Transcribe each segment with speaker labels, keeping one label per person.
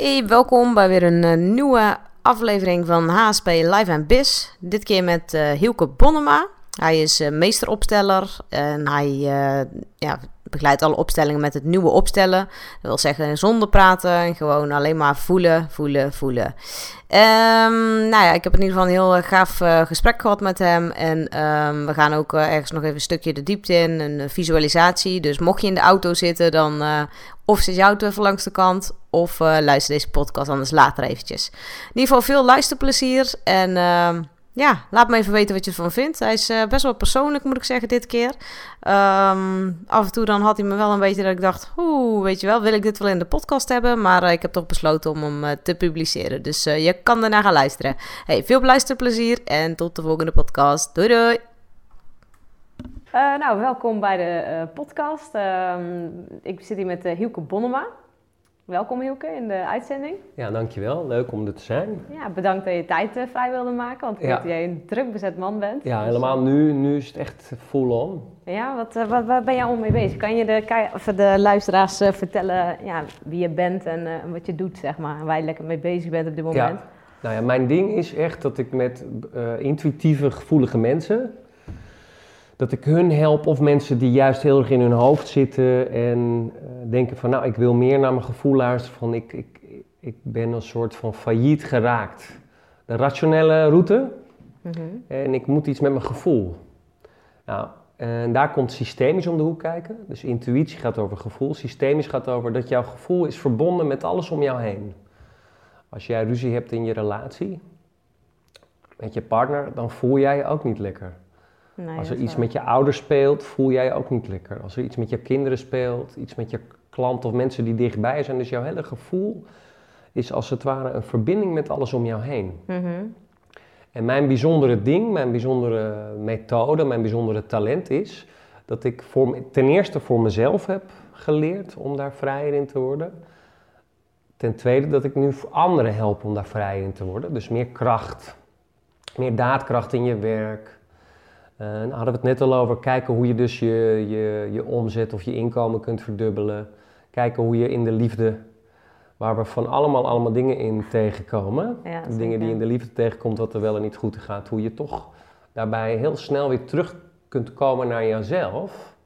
Speaker 1: Hey, welkom bij weer een eh, nieuwe aflevering van HSP Live and Biz. Dit keer met uh, Hielke Bonnema. Hij is uh, meesteropsteller en hij ja, begeleidt alle opstellingen met het nieuwe opstellen. Dat wil zeggen zonder praten en gewoon alleen maar voelen, voelen, voelen. Um, nou ja, ik heb in ieder geval een heel gaaf gesprek gehad met hem. En um, we gaan ook ergens nog even een stukje de diepte in, een visualisatie. Dus mocht je in de auto zitten, dan of zit auto even langs de kant. Of luister deze podcast anders later eventjes. In ieder geval veel luisterplezier. En uh, ja, laat me even weten wat je ervan vindt. Hij is uh, best wel persoonlijk, moet ik zeggen, dit keer. Um, af en toe dan had hij me wel een beetje dat ik dacht... Oeh, weet je wel, wil ik dit wel in de podcast hebben? Maar uh, ik heb toch besloten om hem te publiceren. Dus je kan ernaar gaan luisteren. Hey, veel luisterplezier en tot de volgende podcast. Doei doei! Nou, welkom bij de podcast. Uh, ik zit hier met Hielke Bonnema. Welkom Hielke in de uitzending.
Speaker 2: Ja, dankjewel. Leuk om er te zijn.
Speaker 1: Ja, bedankt dat je tijd vrij wilde maken, want ik ja. weet dat jij een druk bezet man bent.
Speaker 2: Ja, helemaal nu. Nu is het echt full on.
Speaker 1: Ja, wat, wat, waar ben jij al mee bezig? Kan je de, de luisteraars vertellen ja, wie je bent en wat je doet, zeg maar, en waar je lekker mee bezig bent op dit moment?
Speaker 2: Ja. Nou ja, mijn ding is echt dat ik met intuïtieve, gevoelige mensen dat ik hun help of mensen die juist heel erg in hun hoofd zitten en uh, denken van nou ik wil meer naar mijn gevoel luisteren van ik, ik, ik ben een soort van failliet geraakt. De rationele route mm -hmm. en ik moet iets met mijn gevoel. Nou, en daar komt systemisch om de hoek kijken. Dus intuïtie gaat over gevoel, systemisch gaat over dat jouw gevoel is verbonden met alles om jou heen. Als jij ruzie hebt in je relatie met je partner, dan voel jij je ook niet lekker. Nee, Als er iets met je ouders speelt, voel jij je ook niet lekker. Als er iets met je kinderen speelt, iets met je klanten of mensen die dichtbij zijn. Dus jouw hele gevoel is als het ware een verbinding met alles om jou heen. Mm En mijn bijzondere ding, mijn bijzondere methode, mijn bijzondere talent is dat ik voor, ten eerste voor mezelf heb geleerd om daar vrijer in te worden. Ten tweede dat ik nu anderen help om daar vrijer in te worden. Dus meer kracht, meer daadkracht in je werk, uh, nou hadden we het net al over kijken hoe je dus je, je, je omzet of je inkomen kunt verdubbelen. Kijken hoe je in de liefde, waar we van allemaal, allemaal dingen in tegenkomen. Ja, dingen die in de liefde tegenkomt, wat er wel en niet goed gaat. Hoe je toch daarbij heel snel weer terug kunt komen naar jezelf.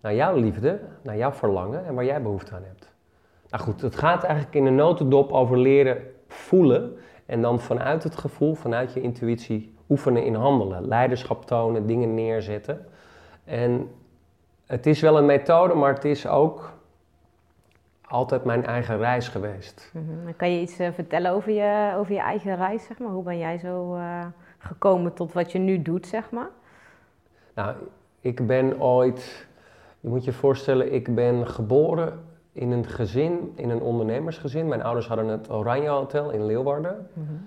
Speaker 2: Naar jouw liefde, naar jouw verlangen en waar jij behoefte aan hebt. Nou goed, het gaat eigenlijk in een notendop over leren voelen. En dan vanuit het gevoel, vanuit je intuïtie oefenen in handelen. Leiderschap tonen, dingen neerzetten. En het is wel een methode, maar het is ook altijd mijn eigen reis geweest.
Speaker 1: Mm Kan je iets uh, vertellen over je, over je eigen reis, zeg maar? Hoe ben jij zo uh, gekomen tot wat je nu doet, zeg maar?
Speaker 2: Nou, ik ben ooit... Je moet je voorstellen, ik ben geboren in een gezin, in een ondernemersgezin. Mijn ouders hadden het Oranje Hotel in Leeuwarden. Mm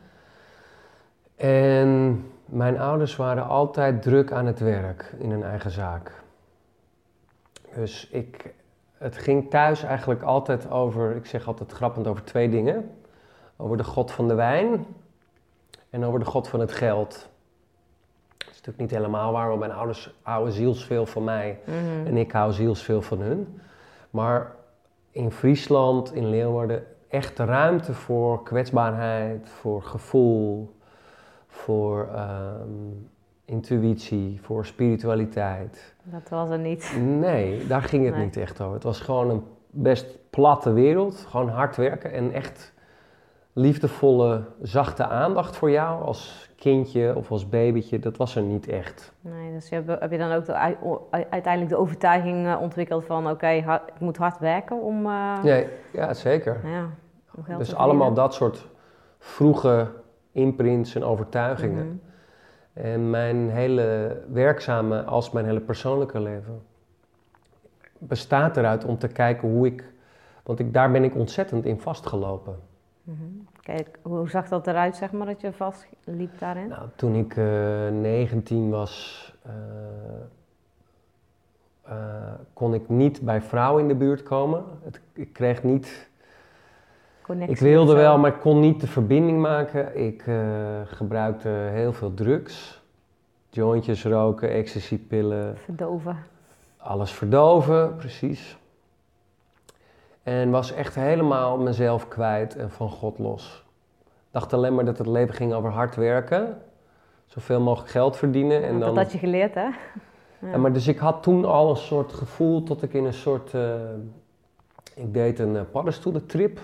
Speaker 2: en mijn ouders waren altijd druk aan het werk in hun eigen zaak. Dus ik, het ging thuis eigenlijk altijd over, ik zeg altijd grappend over twee dingen. Over de God van de wijn en over de God van het geld. Dat is natuurlijk niet helemaal waar, want mijn ouders houden zielsveel van mij mhm. en ik hou zielsveel van hun. Maar in Friesland, in Leeuwarden, echt ruimte voor kwetsbaarheid, voor gevoel, voor ehm, intuïtie, voor spiritualiteit.
Speaker 1: Dat was er niet.
Speaker 2: Nee, daar ging het niet echt over. Het was gewoon een best platte wereld. Gewoon hard werken en echt liefdevolle, zachte aandacht voor jou als kindje of als babytje. Dat was er niet echt.
Speaker 1: Nee, dus heb, heb je dan ook de, uiteindelijk de overtuiging eh, ontwikkeld van... oké, ik moet hard werken om... Uh...
Speaker 2: Nee, ja, zeker. Ja, dus allemaal dat soort vroege imprints en overtuigingen. Mhm. En mijn hele werkzame als mijn hele persoonlijke leven bestaat eruit om te kijken hoe ik, want ik, daar ben ik ontzettend in vastgelopen.
Speaker 1: Mm Kijk, hoe zag dat eruit, zeg maar, dat je vastliep daarin?
Speaker 2: Nou, toen ik uh, eh, 19 was, uh, uh, kon ik niet bij vrouwen in de buurt komen. Het, ik kreeg niet ik wilde wel, maar ik kon niet de verbinding maken. Ik gebruikte heel veel drugs. Jointjes roken, ecstasypillen.
Speaker 1: Verdoven.
Speaker 2: Alles verdoven, precies. En was echt helemaal mezelf kwijt en van God los. Dacht alleen maar dat het leven ging over hard werken. Zoveel mogelijk geld verdienen. En
Speaker 1: Want
Speaker 2: dan...
Speaker 1: Dat had je geleerd, hè?
Speaker 2: Ja, maar dus ik had toen al een soort gevoel dat ik in een soort. eh, ik deed een uh, paddenstoelentrip.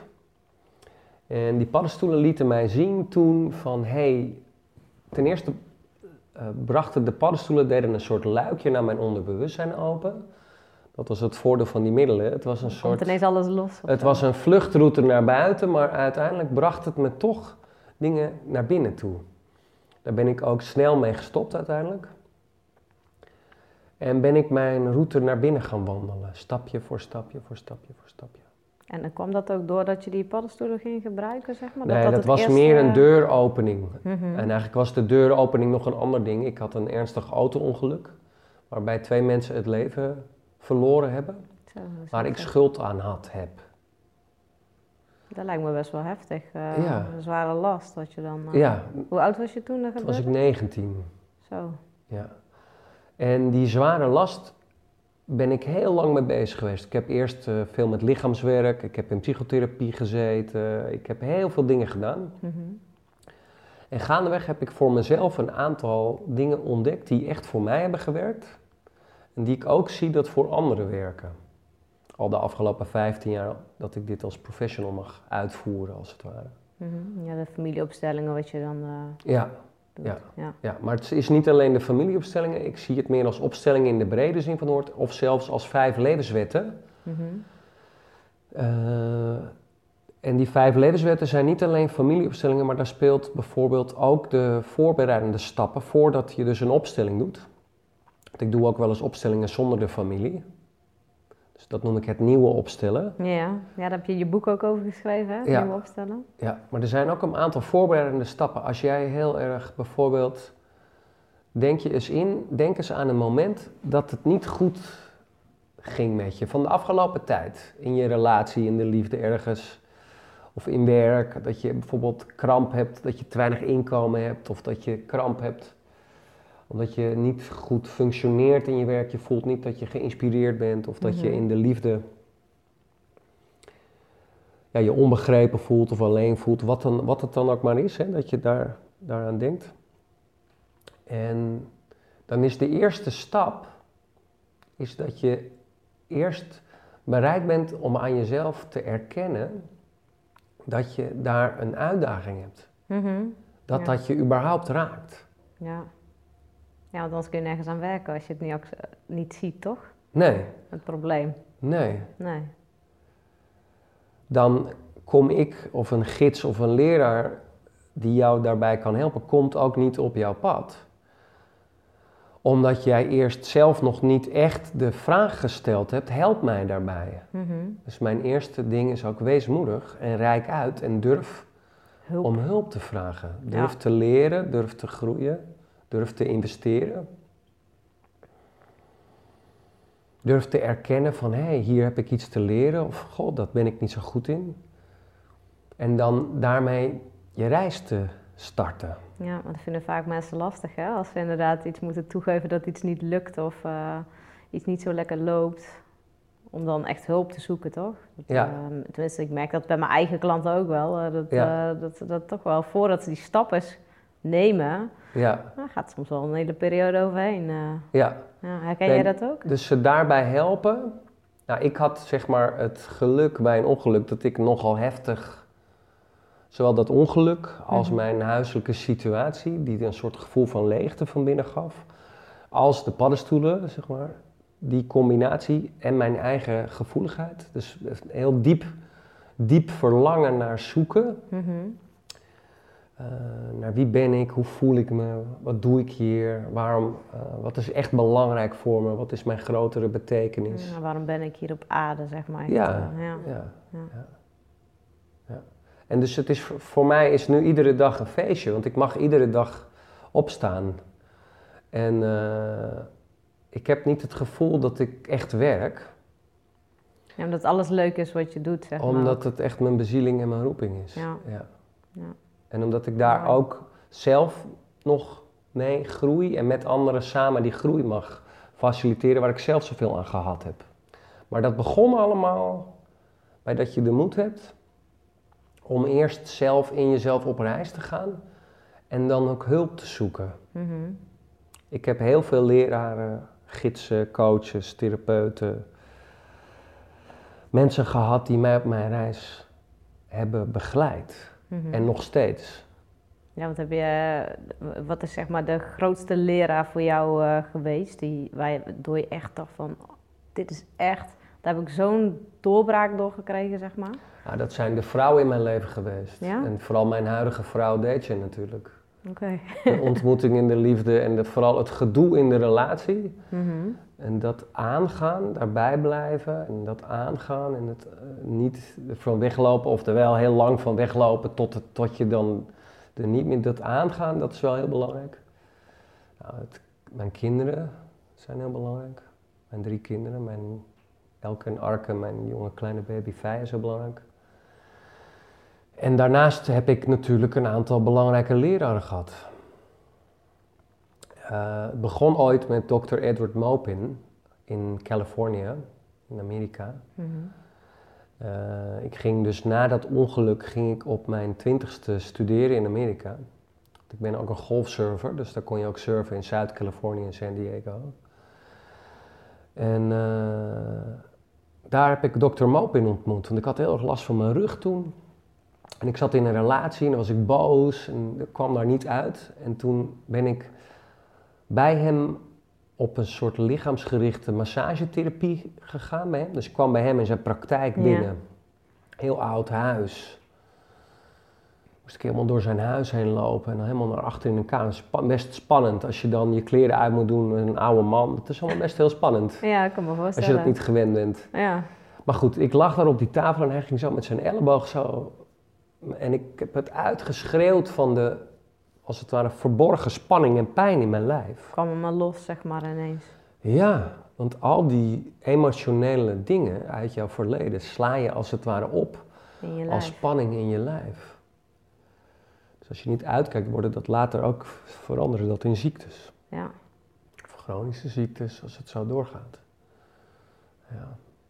Speaker 2: En die paddenstoelen lieten mij zien toen van hey, ten eerste eh, brachten de paddenstoelen deden een soort luikje naar mijn onderbewustzijn open. Dat was het voordeel van die middelen. Het was een
Speaker 1: Komt
Speaker 2: soort.
Speaker 1: ineens alles los.
Speaker 2: Het was een vluchtroute naar buiten, maar uiteindelijk bracht het me toch dingen naar binnen toe. Daar ben ik ook snel mee gestopt uiteindelijk. En ben ik mijn route naar binnen gaan wandelen, stapje voor stapje voor stapje voor stapje.
Speaker 1: En dan kwam dat ook doordat je die paddenstoelen ging gebruiken, zeg maar?
Speaker 2: nee, dat,
Speaker 1: het
Speaker 2: was
Speaker 1: eerste-
Speaker 2: meer een deuropening.
Speaker 1: Mhm.
Speaker 2: En eigenlijk was de deuropening nog een ander ding. Ik had een ernstig auto-ongeluk, waarbij twee mensen het leven verloren hebben,
Speaker 1: Zo, dat
Speaker 2: waar ik schuld aan had, heb.
Speaker 1: Dat lijkt me best wel heftig. eh,
Speaker 2: Ja.
Speaker 1: Een zware last wat je dan... eh,
Speaker 2: Ja,
Speaker 1: Hoe oud was je toen dat
Speaker 2: toen was ik
Speaker 1: gebeurde?
Speaker 2: 19.
Speaker 1: Zo.
Speaker 2: Ja. En die zware last ben ik heel lang mee bezig geweest. Ik heb eerst eh, veel met lichaamswerk, ik heb in psychotherapie gezeten, ik heb heel veel dingen gedaan.
Speaker 1: Mhm.
Speaker 2: En gaandeweg heb ik voor mezelf een aantal dingen ontdekt die echt voor mij hebben gewerkt. En die ik ook zie dat voor anderen werken. Al de afgelopen 15 jaar dat ik dit als professional mag uitvoeren, als het ware.
Speaker 1: Mhm. Ja, de familieopstellingen wat je dan eh,
Speaker 2: Ja,
Speaker 1: doet.
Speaker 2: Ja.
Speaker 1: ja.
Speaker 2: Ja, maar het is niet alleen de familieopstellingen. Ik zie het meer als opstellingen in de brede zin van het woord. Of zelfs als vijf levenswetten.
Speaker 1: Mhm.
Speaker 2: Eh, en die vijf levenswetten zijn niet alleen familieopstellingen, maar daar speelt bijvoorbeeld ook de voorbereidende stappen voordat je dus een opstelling doet. Want ik doe ook wel eens opstellingen zonder de familie. Dus dat noem ik het nieuwe opstellen.
Speaker 1: Ja, ja. daar heb je je boek ook over geschreven, hè?
Speaker 2: Ja.
Speaker 1: Nieuwe opstellen.
Speaker 2: Ja, maar er zijn ook een aantal voorbereidende stappen. Als jij heel erg bijvoorbeeld, denk je eens in, denk eens aan een moment dat het niet goed ging met je van de afgelopen tijd. In je relatie, in de liefde ergens, of in werk. Dat je bijvoorbeeld kramp hebt, dat je te weinig inkomen hebt, of dat je kramp hebt omdat je niet goed functioneert in je werk. Je voelt niet dat je geïnspireerd bent, of dat je
Speaker 1: Mhm.
Speaker 2: in de liefde ja, je onbegrepen voelt of alleen voelt, wat, dan, wat het dan ook maar is, hè, dat je daar, daaraan denkt. En dan is de eerste stap, is dat je eerst bereid bent om aan jezelf te erkennen dat je daar een uitdaging hebt.
Speaker 1: Mhm.
Speaker 2: Dat
Speaker 1: Ja.
Speaker 2: dat je überhaupt raakt.
Speaker 1: Ja. Ja, want anders kun je nergens aan werken als je het niet, ook, niet ziet, toch?
Speaker 2: Nee,
Speaker 1: Het probleem.
Speaker 2: nee.
Speaker 1: Nee.
Speaker 2: dan kom ik of een gids of een leraar die jou daarbij kan helpen, komt ook niet op jouw pad. Omdat jij eerst zelf nog niet echt de vraag gesteld hebt, help mij daarbij.
Speaker 1: Mhm.
Speaker 2: Dus mijn eerste ding is ook wees moedig en rijk uit en durf
Speaker 1: Hulp.
Speaker 2: om hulp te vragen. Durf
Speaker 1: Ja.
Speaker 2: te leren, durf te groeien, durf te investeren. Durf te erkennen van, hé, hey, hier heb ik iets te leren of, god, dat ben ik niet zo goed in. En dan daarmee je reis te starten.
Speaker 1: Ja, dat vinden vaak mensen lastig, hè? Als ze inderdaad iets moeten toegeven dat iets niet lukt of eh, iets niet zo lekker loopt. Om dan echt hulp te zoeken, toch? Dat,
Speaker 2: Ja.
Speaker 1: ehm, tenminste, ik merk dat bij mijn eigen klanten ook wel. eh, dat,
Speaker 2: Ja.
Speaker 1: eh, dat, dat toch wel, voordat ze die stap eens nemen,
Speaker 2: Ja,
Speaker 1: nou, gaat soms wel een hele periode overheen. eh.
Speaker 2: ja.
Speaker 1: ja, herken
Speaker 2: Nee,
Speaker 1: jij dat ook?
Speaker 2: Dus ze daarbij helpen. Nou, ik had zeg maar het geluk bij een ongeluk dat ik nogal heftig, zowel dat ongeluk als
Speaker 1: Mhm.
Speaker 2: mijn huiselijke situatie, die een soort gevoel van leegte van binnen gaf, als de paddenstoelen, zeg maar, die combinatie en mijn eigen gevoeligheid. Dus een heel diep, diep verlangen naar zoeken.
Speaker 1: Mhm.
Speaker 2: Eh, naar wie ben ik, hoe voel ik me, wat doe ik hier, waarom, eh, wat is echt belangrijk voor me, wat is mijn grotere betekenis.
Speaker 1: Ja, waarom ben ik hier op aarde, zeg maar?
Speaker 2: Ja,
Speaker 1: ja.
Speaker 2: Ja. En dus het is voor, voor mij is nu iedere dag een feestje, want ik mag iedere dag opstaan. En eh, ik heb niet het gevoel dat ik echt werk,
Speaker 1: Ja, omdat alles leuk is wat je doet, zeg maar.
Speaker 2: omdat het echt mijn bezieling en mijn roeping is.
Speaker 1: Ja.
Speaker 2: Ja. En omdat ik daar ook zelf nog mee groei en met anderen samen die groei mag faciliteren waar ik zelf zoveel aan gehad heb. Maar dat begon allemaal bij dat je de moed hebt om eerst zelf in jezelf op reis te gaan en dan ook hulp te zoeken.
Speaker 1: Mhm.
Speaker 2: Ik heb heel veel leraren, gidsen, coaches, therapeuten, mensen gehad die mij op mijn reis hebben begeleid.
Speaker 1: Mhm.
Speaker 2: En nog steeds.
Speaker 1: Ja, wat, heb je, wat is zeg maar de grootste leraar voor jou eh, geweest? Die, waar je, door je echt dacht van, oh, dit is echt, daar heb ik zo'n doorbraak door gekregen, zeg maar.
Speaker 2: Nou, dat zijn de vrouwen in mijn leven geweest.
Speaker 1: Ja?
Speaker 2: En vooral mijn huidige vrouw Deetje natuurlijk.
Speaker 1: Oké.
Speaker 2: De ontmoeting in de liefde en de, vooral het gedoe in de relatie.
Speaker 1: Mhm.
Speaker 2: En dat aangaan, daarbij blijven en dat aangaan en het eh, niet van weglopen of er wel heel lang van weglopen tot, tot je dan er niet meer dat aangaan, dat is wel heel belangrijk. Nou, mijn kinderen zijn heel belangrijk. Mijn drie kinderen, mijn Elke en Arke, mijn jonge kleine baby Fij is heel belangrijk. En daarnaast heb ik natuurlijk een aantal belangrijke leraren gehad. Eh, het begon ooit met Dr. Edward Maupin in Californië, in Amerika.
Speaker 1: Mhm.
Speaker 2: Eh, ik ging dus na dat ongeluk ging ik op mijn twintigste studeren in Amerika. Ik ben ook een golfsurfer, dus daar kon je ook surfen in Zuid-Californië en San Diego. En eh, daar heb ik Dr. Maupin ontmoet, want ik had heel erg last van mijn rug toen. En ik zat in een relatie en dan was ik boos en ik kwam daar niet uit. En toen ben ik bij hem op een soort lichaamsgerichte massagetherapie gegaan bij hem. Dus ik kwam bij hem in zijn praktijk
Speaker 1: Ja.
Speaker 2: binnen. Heel oud huis. Moest ik helemaal door zijn huis heen lopen en dan helemaal naar achter in een kamer. Best spannend als je dan je kleren uit moet doen met een oude man. Het is allemaal best heel spannend.
Speaker 1: Ja, ik kan me voorstellen.
Speaker 2: Als je dat niet gewend bent.
Speaker 1: Ja.
Speaker 2: Maar goed, ik lag daar op die tafel en hij ging zo met zijn elleboog zo. En ik heb het uitgeschreeuwd van de, als het ware, verborgen spanning en pijn in mijn lijf.
Speaker 1: kwam er maar los, zeg maar, ineens.
Speaker 2: Ja, want al die emotionele dingen uit jouw verleden sla je als het ware op
Speaker 1: In je
Speaker 2: als spanning in je lijf. Dus als je niet uitkijkt, worden dat later ook veranderen dat in ziektes.
Speaker 1: Ja.
Speaker 2: Of chronische ziektes, als het zo doorgaat. Ja.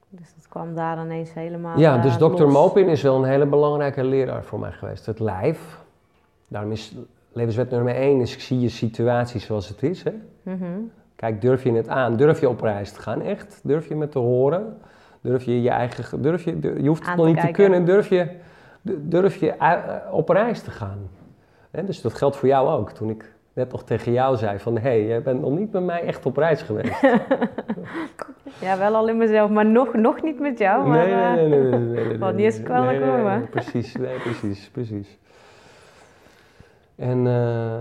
Speaker 1: Dus dat kwam daar ineens helemaal
Speaker 2: Ja,
Speaker 1: eh,
Speaker 2: dus Dr.
Speaker 1: los.
Speaker 2: Mopin is wel een hele belangrijke leraar voor mij geweest. Het lijf. Daarom is levenswet nummer 1 is, ik zie je situatie zoals het is. Hè?
Speaker 1: Mhm.
Speaker 2: Kijk, durf je het aan? Durf je op reis te gaan? Echt? Durf je met te horen? Durf je je eigen... ge- Durf je, je hoeft het nog niet te kunnen. Durf je, du- durf je ui- eh, op reis te gaan? Hè, dus dat geldt voor jou ook. Toen ik net nog tegen jou zei van... Hé, hey, jij bent nog niet met mij echt op reis geweest.
Speaker 1: Ja, wel al in mezelf, maar nog, nog niet met jou. Maar,
Speaker 2: nee,
Speaker 1: eh,
Speaker 2: nee, nee, nee, nee, nee, nee, nee,
Speaker 1: kwalijk
Speaker 2: nee, nee, nee, precies, precies. En eh,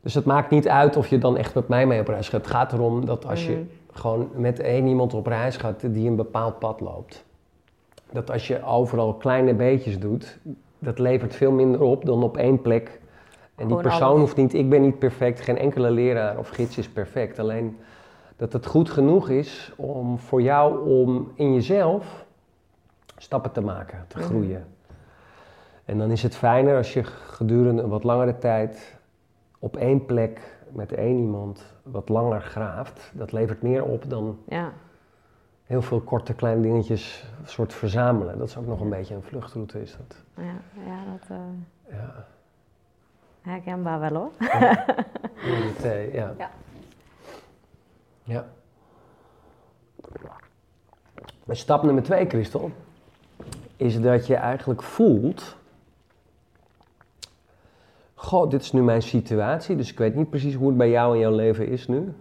Speaker 2: dus het maakt niet uit of je dan echt met mij mee op reis gaat. Het gaat erom dat als
Speaker 1: Mhm.
Speaker 2: je gewoon met één iemand op reis gaat die een bepaald pad loopt. Dat als je overal kleine beetjes doet, dat levert veel minder op dan op één plek. En die persoon
Speaker 1: alles.
Speaker 2: hoeft niet, ik ben niet perfect, geen enkele leraar of gids is perfect. Alleen dat het goed genoeg is om voor jou om in jezelf stappen te maken, te
Speaker 1: Mhm.
Speaker 2: groeien. En dan is het fijner als je gedurende een wat langere tijd op één plek met één iemand wat langer graaft. Dat levert meer op dan
Speaker 1: ja.
Speaker 2: heel veel korte kleine dingetjes soort verzamelen. Dat is ook nog een beetje een vluchtroute is dat.
Speaker 1: Ja, ja, dat eh,
Speaker 2: Ja,
Speaker 1: herkenbaar wel hoor.
Speaker 2: ja, ja.
Speaker 1: Ja.
Speaker 2: Ja. Maar stap nummer twee, Christel, is dat je eigenlijk voelt... Goh, dit is nu mijn situatie, dus ik weet niet precies hoe het bij jou in jouw leven is nu.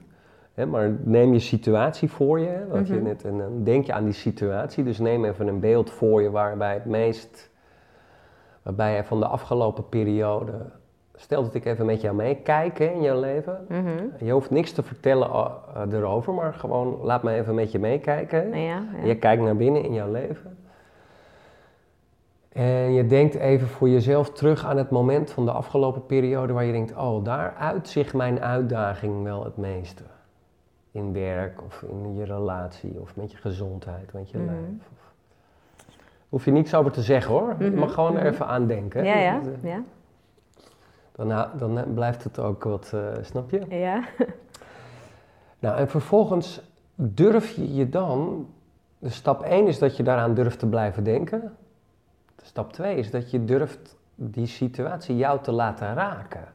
Speaker 2: Hè, maar neem je situatie voor je, wat je
Speaker 1: Mhm.
Speaker 2: net, en dan denk je aan die situatie. Dus neem even een beeld voor je waarbij het meest, waarbij je van de afgelopen periode, stel dat ik even met jou meekijk hè, in jouw leven.
Speaker 1: Mhm.
Speaker 2: Je hoeft niks te vertellen uh, erover, maar gewoon laat me even met je meekijken. hè.
Speaker 1: Ja, ja.
Speaker 2: Je kijkt naar binnen in jouw leven. En je denkt even voor jezelf terug aan het moment van de afgelopen periode waar je denkt, oh, daar uitzicht mijn uitdaging wel het meeste. In werk of in je relatie of met je gezondheid, met je
Speaker 1: Mhm.
Speaker 2: lijf. Of... Hoef je niets over te zeggen hoor. Je
Speaker 1: Mhm,
Speaker 2: mag gewoon er
Speaker 1: mhm.
Speaker 2: even aan denken.
Speaker 1: Ja, ja,
Speaker 2: eh,
Speaker 1: ja.
Speaker 2: Dan, dan blijft het ook wat, eh, snap je?
Speaker 1: Ja.
Speaker 2: Nou, en vervolgens durf je je dan Dus stap 1 is dat je daaraan durft te blijven denken. Stap 2 is dat je durft die situatie jou te laten raken.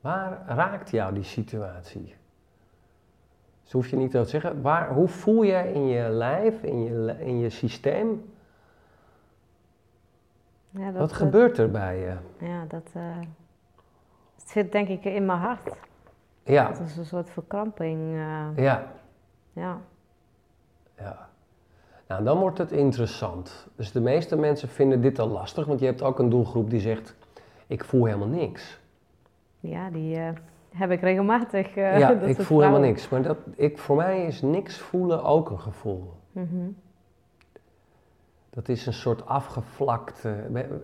Speaker 2: Waar raakt jou die situatie? Dus hoef je niet te zeggen. Waar, hoe voel je in je lijf, in je, in je systeem?
Speaker 1: Ja, dat,
Speaker 2: Wat
Speaker 1: eh,
Speaker 2: gebeurt er bij je?
Speaker 1: Ja, dat het zit denk ik in mijn hart.
Speaker 2: Ja,
Speaker 1: Dat is een soort verkramping. eh,
Speaker 2: ja,
Speaker 1: ja.
Speaker 2: ja. Nou, dan wordt het interessant. Dus de meeste mensen vinden dit al lastig, want je hebt ook een doelgroep die zegt: Ik voel helemaal niks.
Speaker 1: ja, die eh, heb ik regelmatig. eh,
Speaker 2: ja, ik voel helemaal niks. Maar dat, ik, voor mij is niks voelen ook een gevoel.
Speaker 1: Mhm.
Speaker 2: Dat is een soort afgevlakt. eh,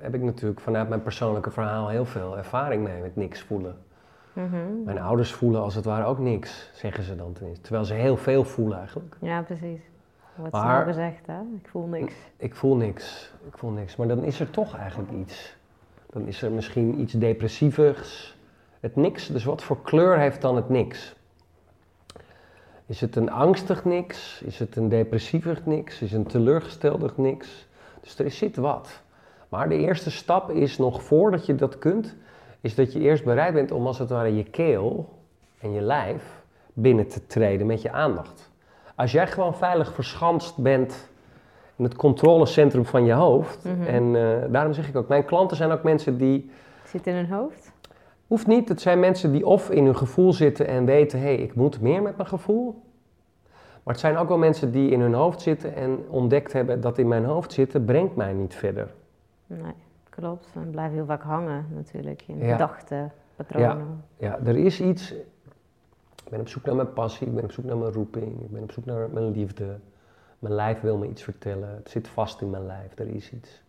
Speaker 2: heb ik natuurlijk vanuit mijn persoonlijke verhaal heel veel ervaring mee met niks voelen.
Speaker 1: Mhm.
Speaker 2: Mijn ouders voelen als het ware ook niks, zeggen ze dan tenminste. Terwijl ze heel veel voelen eigenlijk.
Speaker 1: Ja, precies. Wordt
Speaker 2: Maar-
Speaker 1: gezegd, hè? Ik voel niks.
Speaker 2: Ik voel niks, ik voel niks. Maar dan is er toch eigenlijk iets. Dan is er misschien iets depressievers. Het niks, dus wat voor kleur heeft dan het niks? Is het een angstig niks? Is het een depressievig niks? Is het een teleurgesteld niks? Dus er zit wat. Maar de eerste stap is nog voordat je dat kunt, is dat je eerst bereid bent om als het ware je keel en je lijf binnen te treden met je aandacht. Als jij gewoon veilig verschanst bent in het controlecentrum van je hoofd,
Speaker 1: Mhm.
Speaker 2: en eh, daarom zeg ik ook, mijn klanten zijn ook mensen die
Speaker 1: Zit in hun hoofd?
Speaker 2: Hoeft niet. Het zijn mensen die of in hun gevoel zitten en weten, hé, hey, ik moet meer met mijn gevoel. Maar het zijn ook wel mensen die in hun hoofd zitten en ontdekt hebben dat in mijn hoofd zitten brengt mij niet verder.
Speaker 1: Nee, klopt. En blijven heel vaak hangen natuurlijk in
Speaker 2: Ja.
Speaker 1: gedachten, patronen.
Speaker 2: Ja, er is iets. Ik ben op zoek naar mijn passie, ik ben op zoek naar mijn roeping, ik ben op zoek naar mijn liefde. Mijn lijf wil me iets vertellen. Het zit vast in mijn lijf, er is iets.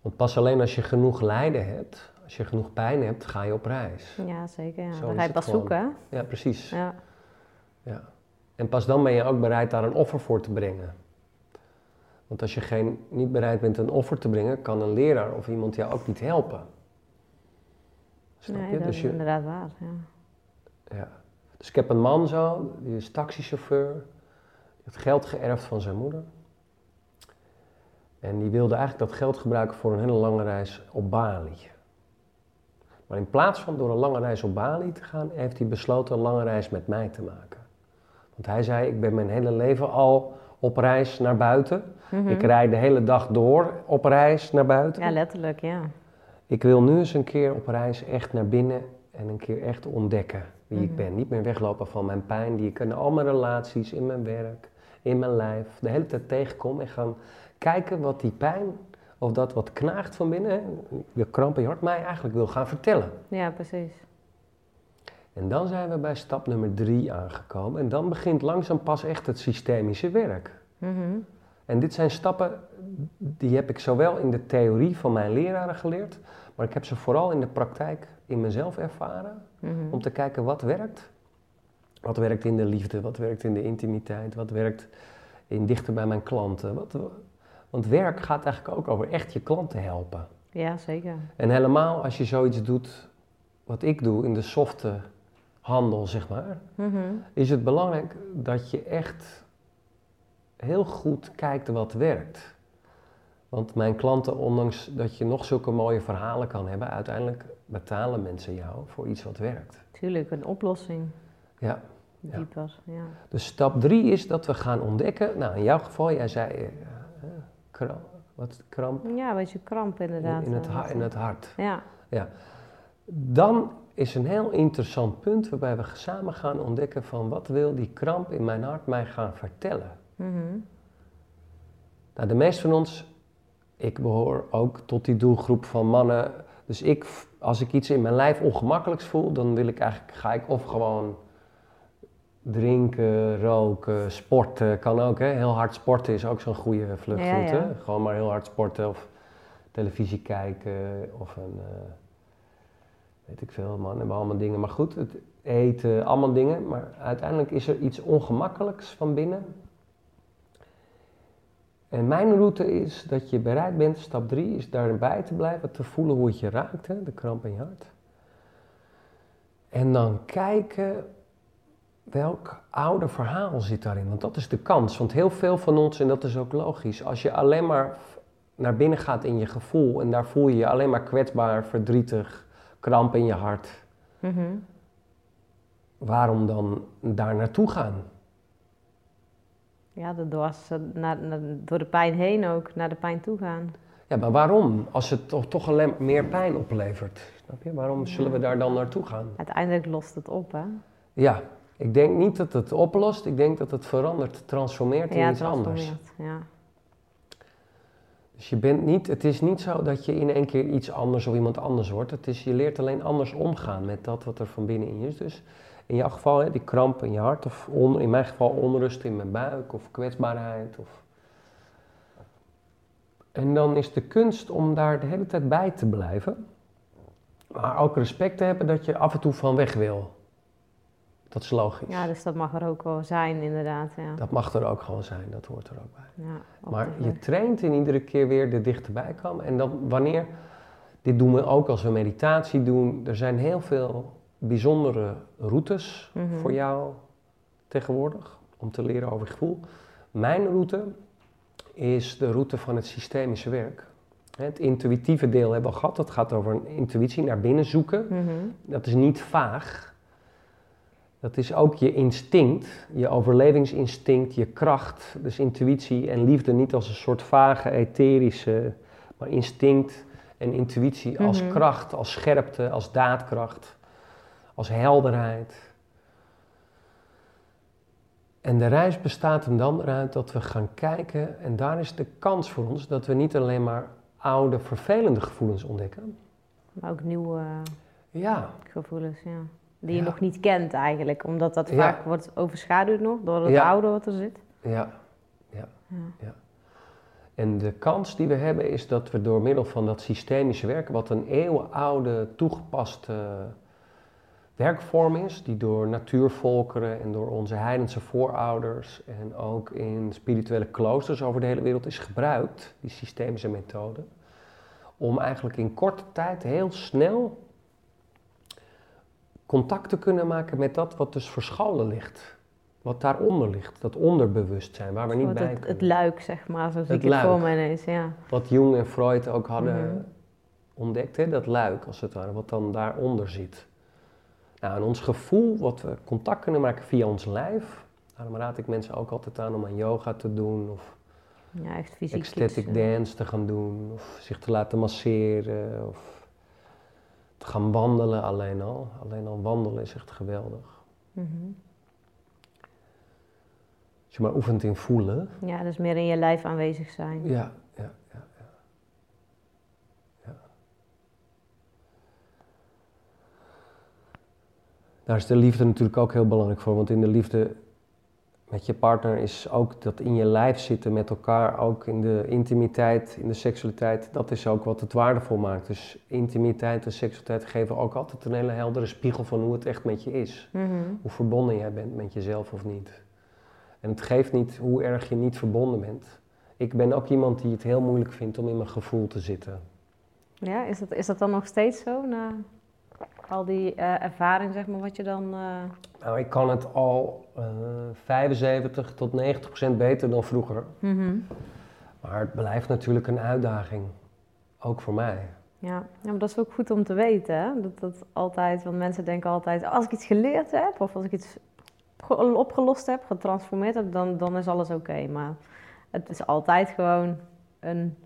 Speaker 2: Want pas alleen als je genoeg lijden hebt, als je genoeg pijn hebt, ga je op reis.
Speaker 1: Ja, zeker. Ja. Dan ga je pas
Speaker 2: gewoon.
Speaker 1: zoeken. hè?
Speaker 2: Ja, precies.
Speaker 1: Ja.
Speaker 2: Ja. En pas dan ben je ook bereid daar een offer voor te brengen. Want als je geen, niet bereid bent een offer te brengen, kan een leraar of iemand jou ook niet helpen. Snap
Speaker 1: Nee,
Speaker 2: je?
Speaker 1: dat
Speaker 2: Dus,
Speaker 1: is inderdaad waar. Ja.
Speaker 2: Ja. dus ik heb een man zo, die is taxichauffeur. Die had geld geërfd van zijn moeder. En die wilde eigenlijk dat geld gebruiken voor een hele lange reis op Bali. Maar in plaats van door een lange reis op Bali te gaan, heeft hij besloten een lange reis met mij te maken. Want hij zei, ik ben mijn hele leven al op reis naar buiten.
Speaker 1: Mhm.
Speaker 2: Ik rijd de hele dag door op reis naar buiten.
Speaker 1: ja, letterlijk, ja.
Speaker 2: Ik wil nu eens een keer op reis echt naar binnen en een keer echt ontdekken wie ik
Speaker 1: Mhm.
Speaker 2: ben. Niet meer weglopen van mijn pijn die ik in al mijn relaties, in mijn werk, in mijn lijf, de hele tijd tegenkom. En gaan kijken wat die pijn, of dat wat knaagt van binnen, de kramp in je hart, mij eigenlijk wil gaan vertellen.
Speaker 1: Ja, precies.
Speaker 2: En dan zijn we bij stap nummer drie aangekomen. En dan begint langzaam pas echt het systemische werk.
Speaker 1: Mhm.
Speaker 2: En dit zijn stappen, die heb ik zowel in de theorie van mijn leraren geleerd, maar ik heb ze vooral in de praktijk in mezelf ervaren.
Speaker 1: Mhm.
Speaker 2: Om te kijken wat werkt. Wat werkt in de liefde, wat werkt in de intimiteit, wat werkt in dichter bij mijn klanten. Wat, want werk gaat eigenlijk ook over echt je klanten helpen.
Speaker 1: Ja, zeker.
Speaker 2: En helemaal als je zoiets doet, wat ik doe in de softe handel, zeg maar,
Speaker 1: Mhm.
Speaker 2: is het belangrijk dat je echt heel goed kijkt wat werkt. Want mijn klanten, ondanks dat je nog zulke mooie verhalen kan hebben, uiteindelijk betalen mensen jou voor iets wat werkt.
Speaker 1: Tuurlijk, een oplossing.
Speaker 2: Ja. Ja.
Speaker 1: Dieper, ja.
Speaker 2: Dus stap drie is dat we gaan ontdekken. Nou, in jouw geval, jij zei eh, eh, kram, wat kramp
Speaker 1: Ja, een beetje kramp
Speaker 2: in,
Speaker 1: inderdaad.
Speaker 2: in het,
Speaker 1: eh,
Speaker 2: ha-
Speaker 1: wat,
Speaker 2: in het hart.
Speaker 1: Ja.
Speaker 2: Dan is een heel interessant punt waarbij we samen gaan ontdekken van wat wil die kramp in mijn hart mij gaan vertellen.
Speaker 1: Mhm.
Speaker 2: Nou, de meeste van ons, ik behoor ook tot die doelgroep van mannen. Dus ik, als ik iets in mijn lijf ongemakkelijks voel, dan wil ik eigenlijk, ga ik of gewoon drinken, roken, sporten. Kan ook, hè. Heel hard sporten is ook zo'n goede vluchtroute.
Speaker 1: Ja, ja.
Speaker 2: Gewoon maar heel hard sporten of televisie kijken of een, eh, weet ik veel, man, hebben allemaal dingen. Maar goed, het eten, allemaal dingen. Maar uiteindelijk is er iets ongemakkelijks van binnen. En mijn route is dat je bereid bent, stap drie, is daarbij te blijven, te voelen hoe het je raakt, hè, de kramp in je hart. En dan kijken welk oude verhaal zit daarin? Want dat is de kans. Want heel veel van ons, en dat is ook logisch, als je alleen maar naar binnen gaat in je gevoel en daar voel je je alleen maar kwetsbaar, verdrietig, kramp in je hart.
Speaker 1: Mhm.
Speaker 2: Waarom dan daar naartoe gaan?
Speaker 1: Ja, eh, naar, naar, door de pijn heen ook, naar de pijn toe gaan.
Speaker 2: Ja, maar waarom? Als het toch, toch alleen meer pijn oplevert. Snap je? Waarom zullen we daar dan naartoe gaan?
Speaker 1: Uiteindelijk lost het op, hè?
Speaker 2: Ja, ik denk niet dat het oplost. Ik denk dat het verandert, transformeert in
Speaker 1: ja,
Speaker 2: iets anders.
Speaker 1: Ja.
Speaker 2: Dus je bent niet, het is niet zo dat je in één keer iets anders of iemand anders wordt. Het is, je leert alleen anders omgaan met dat wat er van binnen in je is. Dus in jouw geval, hè, die kramp in je hart, of on- in mijn geval onrust in mijn buik, of kwetsbaarheid. Of... En dan is de kunst om daar de hele tijd bij te blijven. Maar ook respect te hebben dat je af en toe van weg wil. Dat is logisch.
Speaker 1: ja, dus dat mag er ook wel zijn, inderdaad. Ja.
Speaker 2: Dat mag er ook gewoon zijn, dat hoort er ook bij.
Speaker 1: Ja,
Speaker 2: Maar
Speaker 1: de
Speaker 2: je traint in iedere keer weer er dichterbij komen. En dan wanneer, dit doen we ook als we meditatie doen, er zijn heel veel bijzondere routes
Speaker 1: Mhm.
Speaker 2: voor jou tegenwoordig om te leren over gevoel. Mijn route is de route van het systemische werk. Het intuïtieve deel hebben we al gehad, dat gaat over een intuïtie, naar binnen zoeken.
Speaker 1: Mhm.
Speaker 2: Dat is niet vaag. Dat is ook je instinct, je overlevingsinstinct, je kracht. Dus intuïtie en liefde niet als een soort vage, etherische, maar instinct en intuïtie als
Speaker 1: Mhm.
Speaker 2: kracht, als scherpte, als daadkracht, als helderheid. En de reis bestaat hem dan eruit dat we gaan kijken, en daar is de kans voor ons dat we niet alleen maar oude, vervelende gevoelens ontdekken.
Speaker 1: Maar ook nieuwe
Speaker 2: Ja,
Speaker 1: gevoelens, ja. Die je nog niet kent eigenlijk, omdat dat
Speaker 2: Ja.
Speaker 1: vaak wordt overschaduwd nog door het oude wat er zit.
Speaker 2: ja, ja.
Speaker 1: Ja.
Speaker 2: En de kans die we hebben is dat we door middel van dat systemische werk, wat een eeuwenoude toegepaste werkvorm is, die door natuurvolkeren en door onze heidense voorouders en ook in spirituele kloosters over de hele wereld is gebruikt, die systemische methode, om eigenlijk in korte tijd heel snel contact te kunnen maken met dat wat dus verscholen ligt. Wat daaronder ligt, dat onderbewustzijn, waar we niet bij
Speaker 1: het,
Speaker 2: kunnen.
Speaker 1: het luik, zeg maar, zo zie
Speaker 2: Het
Speaker 1: ik het voor me ineens, ja.
Speaker 2: Wat Jung en Freud ook hadden
Speaker 1: Mhm.
Speaker 2: ontdekt, hè, dat luik als het ware, wat dan daaronder zit. Nou, en ons gevoel, wat we contact kunnen maken via ons lijf, daarom raad ik mensen ook altijd aan om aan yoga te doen, of
Speaker 1: Ja, echt fysiek
Speaker 2: ecstatic
Speaker 1: iets,
Speaker 2: dance te gaan doen, of zich te laten masseren, of te gaan wandelen alleen al. Alleen al wandelen is echt geweldig.
Speaker 1: mhm.
Speaker 2: Als je maar oefent in voelen.
Speaker 1: Ja, dus meer in je lijf aanwezig zijn.
Speaker 2: Ja. ja. ja. Daar is de liefde natuurlijk ook heel belangrijk voor, want in de liefde met je partner is ook dat in je lijf zitten met elkaar, ook in de intimiteit, in de seksualiteit, dat is ook wat het waardevol maakt. Dus intimiteit en seksualiteit geven ook altijd een hele heldere spiegel van hoe het echt met je is.
Speaker 1: Mhm.
Speaker 2: Hoe verbonden jij bent met jezelf of niet. En het geeft niet hoe erg je niet verbonden bent. Ik ben ook iemand die het heel moeilijk vindt om in mijn gevoel te zitten.
Speaker 1: Ja, is dat, is dat dan nog steeds zo, na al die eh, ervaring, zeg maar, wat je dan... eh,
Speaker 2: Nou, ik kan het al eh 75 tot 90 procent beter dan vroeger.
Speaker 1: mhm.
Speaker 2: Maar het blijft natuurlijk een uitdaging. Ook voor mij.
Speaker 1: Ja. ja, maar dat is ook goed om te weten, hè? Dat, dat altijd, want mensen denken altijd, als ik iets geleerd heb, of als ik iets ge- opgelost heb, getransformeerd heb, dan, dan is alles oké. Maar het is altijd gewoon een,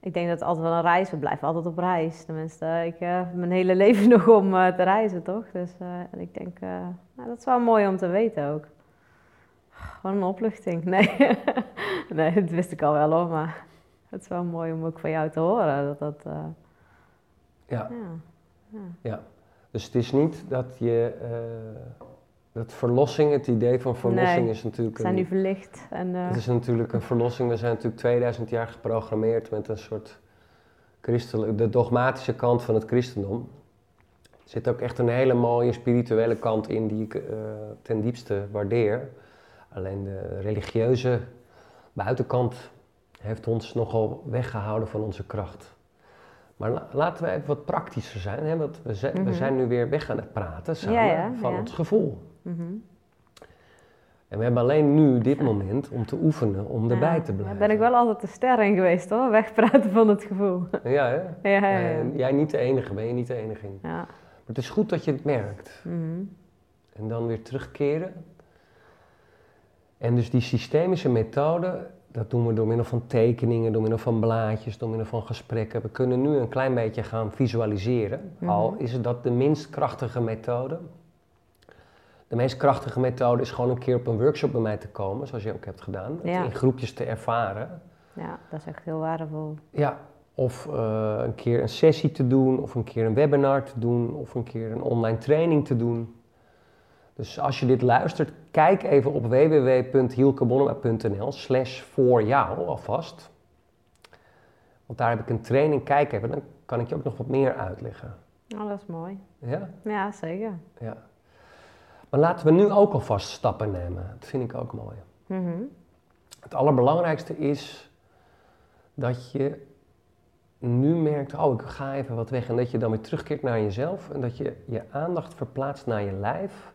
Speaker 1: ik denk dat het altijd wel een reis, we blijven altijd op reis. Tenminste, ik eh, heb mijn hele leven nog om eh, te reizen, toch? Dus eh, en ik denk, nou, dat is wel mooi om te weten ook. Gewoon een opluchting. Nee, nee dat wist ik al wel hoor, maar het is wel mooi om ook van jou te horen. Dat dat, eh,
Speaker 2: Ja,
Speaker 1: ja.
Speaker 2: dus het is niet dat je. Dat verlossing, het idee van verlossing
Speaker 1: Nee,
Speaker 2: is natuurlijk.
Speaker 1: We zijn
Speaker 2: een-
Speaker 1: nu verlicht en eh,
Speaker 2: Het is natuurlijk een verlossing. We zijn natuurlijk 2000 jaar geprogrammeerd met een soort christelijk, de dogmatische kant van het christendom. Er zit ook echt een hele mooie spirituele kant in die ik eh, ten diepste waardeer. Alleen de religieuze buitenkant heeft ons nogal weggehouden van onze kracht. Maar la- laten we even wat praktischer zijn. Hè? Want we, zijn, we
Speaker 1: Mhm.
Speaker 2: zijn nu weer weg aan het praten samen
Speaker 1: Ja, ja,
Speaker 2: van
Speaker 1: ja.
Speaker 2: ons gevoel.
Speaker 1: Mhm.
Speaker 2: En we hebben alleen nu dit moment om te oefenen, om erbij te blijven.
Speaker 1: Daar ben ik wel altijd de ster in geweest hoor, wegpraten van het gevoel.
Speaker 2: Ja, hè?
Speaker 1: Ja, ja, ja.
Speaker 2: En jij niet de enige, ben je niet de enige in.
Speaker 1: Ja.
Speaker 2: Maar het is goed dat je het merkt.
Speaker 1: Mhm.
Speaker 2: En dan weer terugkeren. En dus die systemische methode, dat doen we door middel van tekeningen, door middel van blaadjes, door middel van gesprekken. We kunnen nu een klein beetje gaan visualiseren.
Speaker 1: Mhm.
Speaker 2: Al is dat de minst krachtige methode. De meest krachtige methode is gewoon een keer op een workshop bij mij te komen, zoals je ook hebt gedaan.
Speaker 1: Ja.
Speaker 2: in groepjes te ervaren.
Speaker 1: ja, dat is echt heel waardevol.
Speaker 2: Ja, of eh, een keer een sessie te doen, of een keer een webinar te doen, of een keer een online training te doen. Dus als je dit luistert, kijk even op www.hielkebonnema.nl slash voor jou alvast. Want daar heb ik een training, kijk even, dan kan ik je ook nog wat meer uitleggen.
Speaker 1: Oh, dat is mooi.
Speaker 2: Ja?
Speaker 1: Ja, zeker.
Speaker 2: Ja. Maar laten we nu ook alvast stappen nemen. Dat vind ik ook mooi.
Speaker 1: Mhm.
Speaker 2: Het allerbelangrijkste is dat je nu merkt, oh ik ga even wat weg. En dat je dan weer terugkeert naar jezelf en dat je je aandacht verplaatst naar je lijf.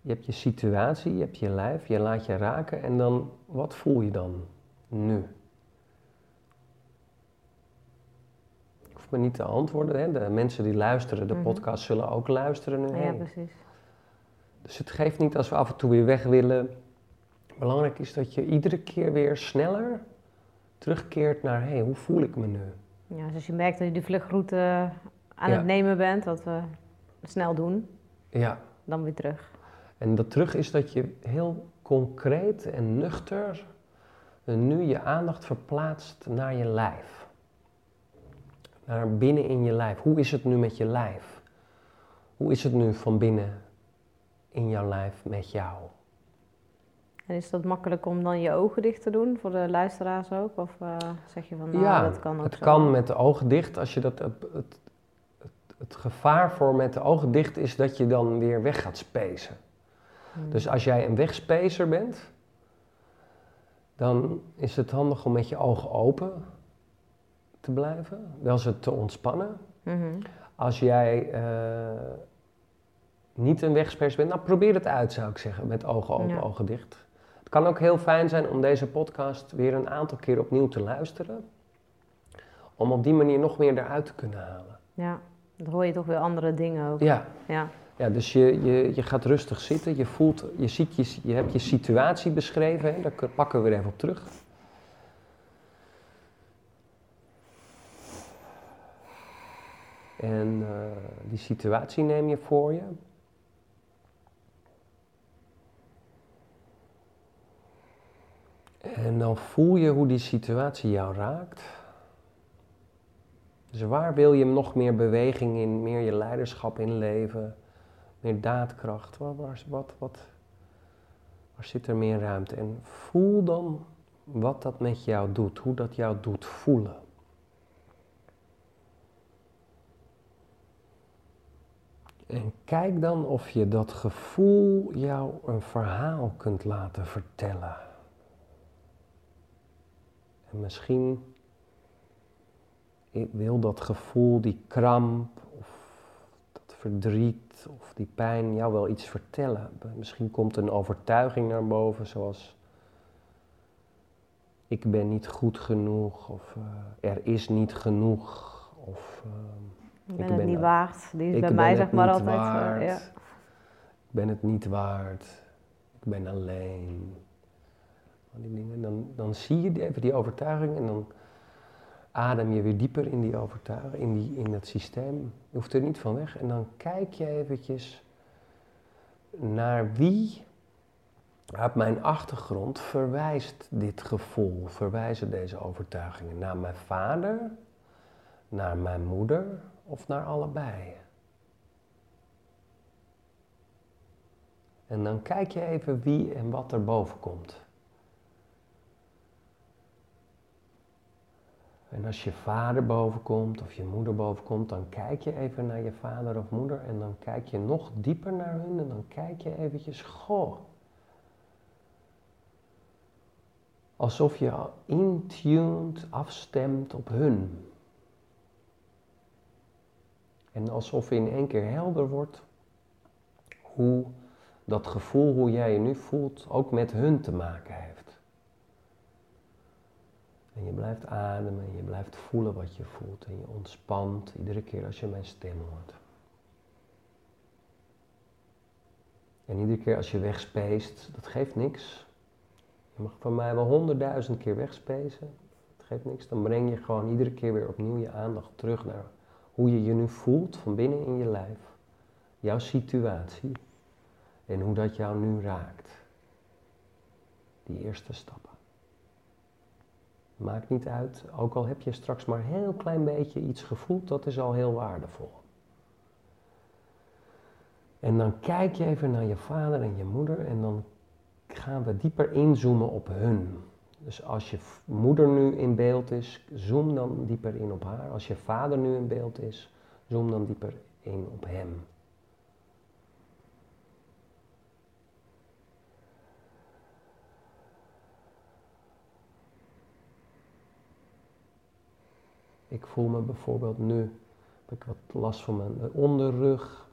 Speaker 2: Je hebt je situatie, je hebt je lijf, je laat je raken en dan, wat voel je dan nu? Ik hoef me niet te antwoorden, hè. de mensen die luisteren, de
Speaker 1: Mhm.
Speaker 2: podcast zullen ook luisteren nu.
Speaker 1: Ja, precies.
Speaker 2: Dus het geeft niet als we af en toe weer weg willen. Belangrijk is dat je iedere keer weer sneller terugkeert naar, hé, hey, hoe voel ik me nu?
Speaker 1: Ja, dus als je merkt dat je die vluchtroute aan
Speaker 2: Ja.
Speaker 1: het nemen bent, wat we snel doen,
Speaker 2: Ja,
Speaker 1: dan weer terug.
Speaker 2: en dat terug is dat je heel concreet en nuchter nu je aandacht verplaatst naar je lijf. Naar binnen in je lijf. Hoe is het nu met je lijf? Hoe is het nu van binnen in jouw lijf met jou?
Speaker 1: En is dat makkelijk om dan je ogen dicht te doen voor de luisteraars ook? Of eh, zeg je van, nou,
Speaker 2: ja,
Speaker 1: dat kan ook
Speaker 2: het
Speaker 1: zo?
Speaker 2: kan met de ogen dicht. Als je dat, het, het, het, het gevaar voor met de ogen dicht is dat je dan weer weg gaat spacen.
Speaker 1: Hmm.
Speaker 2: Dus als jij een wegspacer bent, dan is het handig om met je ogen open te blijven, wel ze te ontspannen.
Speaker 1: Mhm.
Speaker 2: Als jij eh, niet een wegspacer bent, nou probeer het uit zou ik zeggen, met ogen open,
Speaker 1: Ja.
Speaker 2: ogen dicht. Het kan ook heel fijn zijn om deze podcast weer een aantal keer opnieuw te luisteren, om op die manier nog meer eruit te kunnen halen.
Speaker 1: Ja, dan hoor je toch weer andere dingen ook.
Speaker 2: Ja,
Speaker 1: Ja.
Speaker 2: Ja, dus je, je, je gaat rustig zitten, je voelt, je ziet je, je hebt je situatie beschreven, hè? daar pakken we weer even op terug. En eh, die situatie neem je voor je. En dan voel je hoe die situatie jou raakt. Dus waar wil je nog meer beweging in, meer je leiderschap inleven? meer daadkracht? Waar, wat, wat, waar zit er meer ruimte? En voel dan wat dat met jou doet, hoe dat jou doet voelen. En kijk dan of je dat gevoel jou een verhaal kunt laten vertellen. En misschien wil dat gevoel, die kramp of dat verdriet of die pijn jou wel iets vertellen. Misschien komt een overtuiging naar boven, zoals ik ben niet goed genoeg of eh, er is niet genoeg of
Speaker 1: Ik
Speaker 2: Ik
Speaker 1: ben het niet waard. Die is
Speaker 2: ik
Speaker 1: bij mij zeg maar altijd. eh,
Speaker 2: waard.
Speaker 1: ja.
Speaker 2: ik ben het niet waard, ik ben alleen. Dingen. Dan, dan zie je even die overtuiging en dan adem je weer dieper in die overtuiging, in, die, in dat systeem. Je hoeft er niet van weg. En dan kijk je eventjes naar wie uit mijn achtergrond verwijst dit gevoel, verwijzen deze overtuigingen. Naar mijn vader, naar mijn moeder of naar allebei? En dan kijk je even wie en wat er boven komt. En als je vader bovenkomt of je moeder bovenkomt, dan kijk je even naar je vader of moeder en dan kijk je nog dieper naar hun en dan kijk je eventjes, goh. Alsof je intuned afstemt op hun. En alsof in één keer helder wordt hoe dat gevoel hoe jij je nu voelt ook met hun te maken heeft. En je blijft ademen en je blijft voelen wat je voelt en je ontspant iedere keer als je mijn stem hoort. En iedere keer als je wegspeest, dat geeft niks. Je mag van mij wel honderdduizend keer wegspezen. Dat geeft niks. Dan breng je gewoon iedere keer weer opnieuw je aandacht terug naar hoe je je nu voelt van binnen in je lijf. Jouw situatie. En hoe dat jou nu raakt. Die eerste stappen. Maakt niet uit, ook al heb je straks maar een heel klein beetje iets gevoeld, dat is al heel waardevol. En dan kijk je even naar je vader en je moeder en dan gaan we dieper inzoomen op hun. Dus als je moeder nu in beeld is, zoom dan dieper in op haar. Als je vader nu in beeld is, zoom dan dieper in op hem. Ik voel me bijvoorbeeld nu, heb ik wat last van mijn onderrug.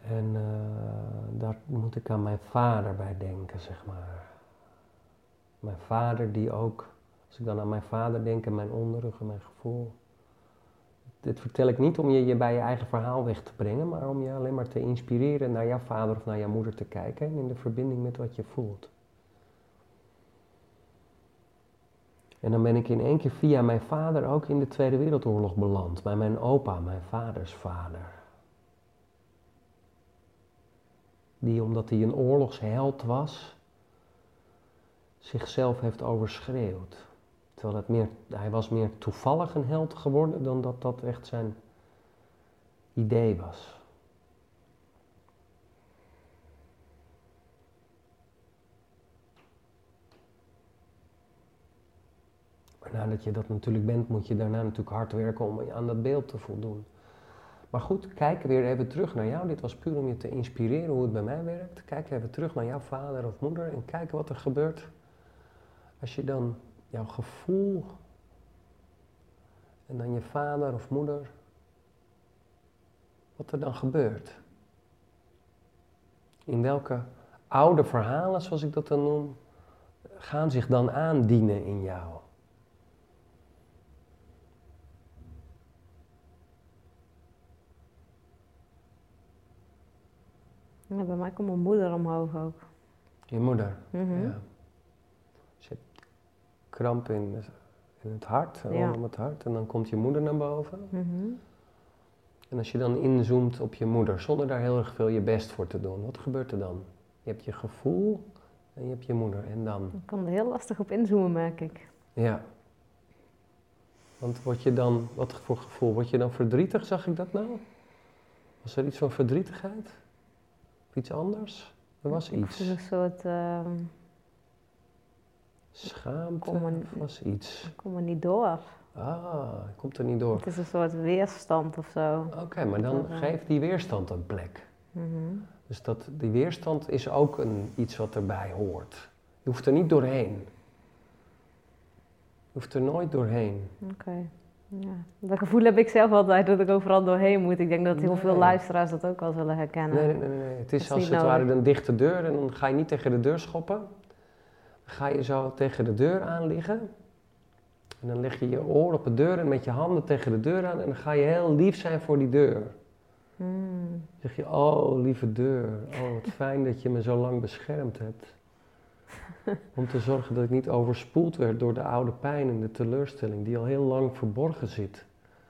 Speaker 2: En uh, daar moet ik aan mijn vader bij denken, zeg maar. Mijn vader die ook, als ik dan aan mijn vader denk en mijn onderrug en mijn gevoel. Dit vertel ik niet om je, je bij je eigen verhaal weg te brengen, maar om je alleen maar te inspireren naar jouw vader of naar jouw moeder te kijken en in de verbinding met wat je voelt. En dan ben ik in één keer via mijn vader ook in de Tweede Wereldoorlog beland, bij mijn opa, mijn vaders vader. die omdat hij een oorlogsheld was, zichzelf heeft overschreeuwd. Terwijl het meer, hij was meer toevallig een held geworden dan dat dat echt zijn idee was. Nadat je dat natuurlijk bent, moet je daarna natuurlijk hard werken om aan dat beeld te voldoen. Maar goed, kijk weer even terug naar jou. Dit was puur om je te inspireren hoe het bij mij werkt. Kijk even terug naar jouw vader of moeder en kijk wat er gebeurt. Als je dan jouw gevoel en dan je vader of moeder, wat er dan gebeurt. In welke oude verhalen, zoals ik dat dan noem, gaan zich dan aandienen in jou.
Speaker 1: Ja, bij mij komt mijn moeder omhoog ook.
Speaker 2: Je moeder?
Speaker 1: Mhm.
Speaker 2: Ja. Dus je hebt kramp in, in het hart, rondom het hart. En dan komt je moeder naar boven.
Speaker 1: Mhm.
Speaker 2: En als je dan inzoomt op je moeder, zonder daar heel erg veel je best voor te doen, wat gebeurt er dan? Je hebt je gevoel en je hebt je moeder. En dan?
Speaker 1: Ik kan er heel lastig op inzoomen, merk ik.
Speaker 2: Ja. Want word je dan, wat voor gevoel? Word je dan verdrietig, zag ik dat nou? Was er iets van verdrietigheid? Iets anders? Er was iets.
Speaker 1: Een soort... Uh,
Speaker 2: Schaamte er, was iets.
Speaker 1: Ik kom er niet door.
Speaker 2: Ah, komt er niet door.
Speaker 1: Het is een soort weerstand of zo.
Speaker 2: Oké, maar dan uh, geeft die weerstand een plek.
Speaker 1: Mm -hmm.
Speaker 2: Dus dat, die weerstand is ook een, iets wat erbij hoort. Je hoeft er niet doorheen. Je hoeft er nooit doorheen.
Speaker 1: Oké. Okay. Ja, dat gevoel heb ik zelf altijd dat ik overal doorheen moet. Ik denk dat heel nee. veel luisteraars dat ook wel zullen herkennen.
Speaker 2: Nee, nee, nee. nee. Het is, als het ware een dichte deur en dan ga je niet tegen de deur schoppen. Dan ga je zo tegen de deur aan liggen. En dan leg je je oor op de deur en met je handen tegen de deur aan. En dan ga je heel lief zijn voor die deur.
Speaker 1: Hmm.
Speaker 2: Dan zeg je, oh lieve deur, oh wat fijn dat je me zo lang beschermd hebt. Om te zorgen dat ik niet overspoeld werd door de oude pijn en de teleurstelling die al heel lang verborgen zit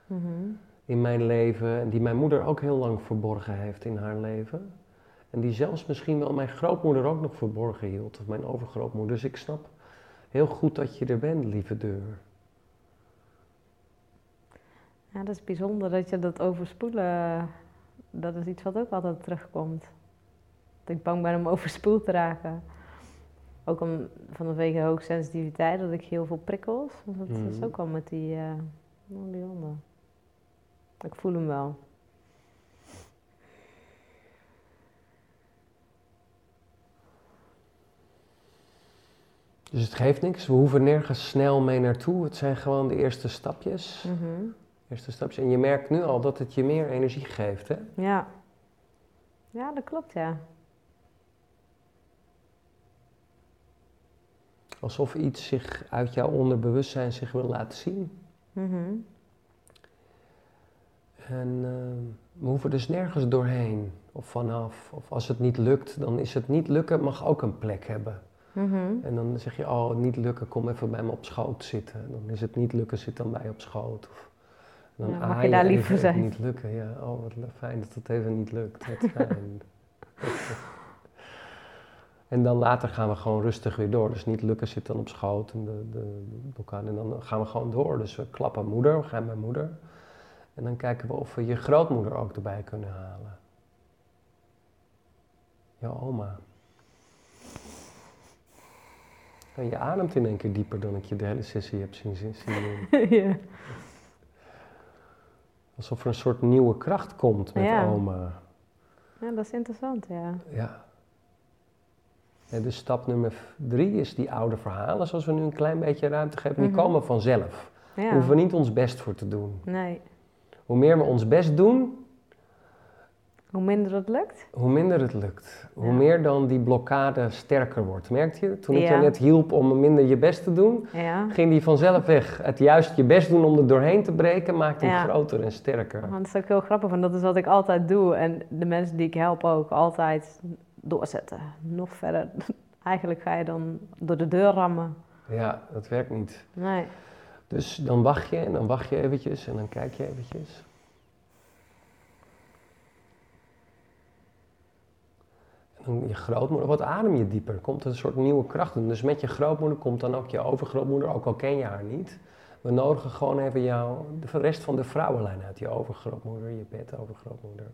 Speaker 1: mm -hmm.
Speaker 2: in mijn leven. En die mijn moeder ook heel lang verborgen heeft in haar leven. En die zelfs misschien wel mijn grootmoeder ook nog verborgen hield, of mijn overgrootmoeder. Dus ik snap heel goed dat je er bent, lieve deur.
Speaker 1: Ja, dat is bijzonder dat je dat overspoelen, dat is iets wat ook altijd terugkomt. Dat ik bang ben om overspoeld te raken. Ook om, vanwege hoogsensitiviteit, dat ik heel veel prikkels. Dat mm. is ook al met die, uh, die honden. Ik voel hem wel.
Speaker 2: Dus het geeft niks, we hoeven nergens snel mee naartoe. Het zijn gewoon de eerste stapjes.
Speaker 1: Mm -hmm.
Speaker 2: Eerste stapjes. En je merkt nu al dat het je meer energie geeft, hè?
Speaker 1: Ja. Ja, dat klopt, ja.
Speaker 2: Alsof iets zich uit jouw onderbewustzijn zich wil laten zien.
Speaker 1: Mhm.
Speaker 2: En uh, we hoeven dus nergens doorheen of vanaf. Of als het niet lukt, dan is het niet lukken, mag ook een plek hebben.
Speaker 1: Mhm.
Speaker 2: En dan zeg je, oh, niet lukken, kom even bij me op schoot zitten. Dan is het niet lukken, zit dan bij je op schoot. Of, dan
Speaker 1: Ja, mag je daar
Speaker 2: het
Speaker 1: zijn.
Speaker 2: niet lukken, ja. Oh, wat fijn dat het even niet lukt. Wat fijn. En dan later gaan we gewoon rustig weer door. Dus niet lukken zit dan op schoot en de, de, de. En dan gaan we gewoon door. Dus we klappen moeder, we gaan bij moeder. En dan kijken we of we je grootmoeder ook erbij kunnen halen. Jouw oma. En je ademt in één keer dieper dan ik je de hele sessie heb zien, zien,
Speaker 1: ja.
Speaker 2: Alsof er een soort nieuwe kracht komt met
Speaker 1: Ja.
Speaker 2: oma.
Speaker 1: ja, dat is interessant, ja.
Speaker 2: Ja. En dus stap nummer drie is die oude verhalen, zoals we nu een klein beetje ruimte geven. Die
Speaker 1: Mhm.
Speaker 2: komen vanzelf. Daar
Speaker 1: ja.
Speaker 2: hoeven we niet ons best voor te doen.
Speaker 1: Nee.
Speaker 2: Hoe meer we ons best doen,
Speaker 1: Hoe minder het lukt?
Speaker 2: hoe minder het lukt. Hoe meer dan die blokkade sterker wordt. Merkt je? Toen ik
Speaker 1: Ja.
Speaker 2: je net hielp om minder je best te doen,
Speaker 1: Ja.
Speaker 2: ging die vanzelf weg. Het juist je best doen om er doorheen te breken, maakt hem groter en sterker.
Speaker 1: Want dat is ook heel grappig, want dat is wat ik altijd doe. En de mensen die ik help ook altijd doorzetten. Nog verder. Eigenlijk ga je dan door de deur rammen.
Speaker 2: Ja, dat werkt niet.
Speaker 1: Nee.
Speaker 2: Dus dan wacht je en dan wacht je eventjes en dan kijk je eventjes. En dan je grootmoeder, wat adem je dieper? Komt er een soort nieuwe kracht in. Dus met je grootmoeder komt dan ook je overgrootmoeder, ook al ken je haar niet. We nodigen gewoon even jou, de rest van de vrouwenlijn uit. Je overgrootmoeder, je bedovergrootmoeder.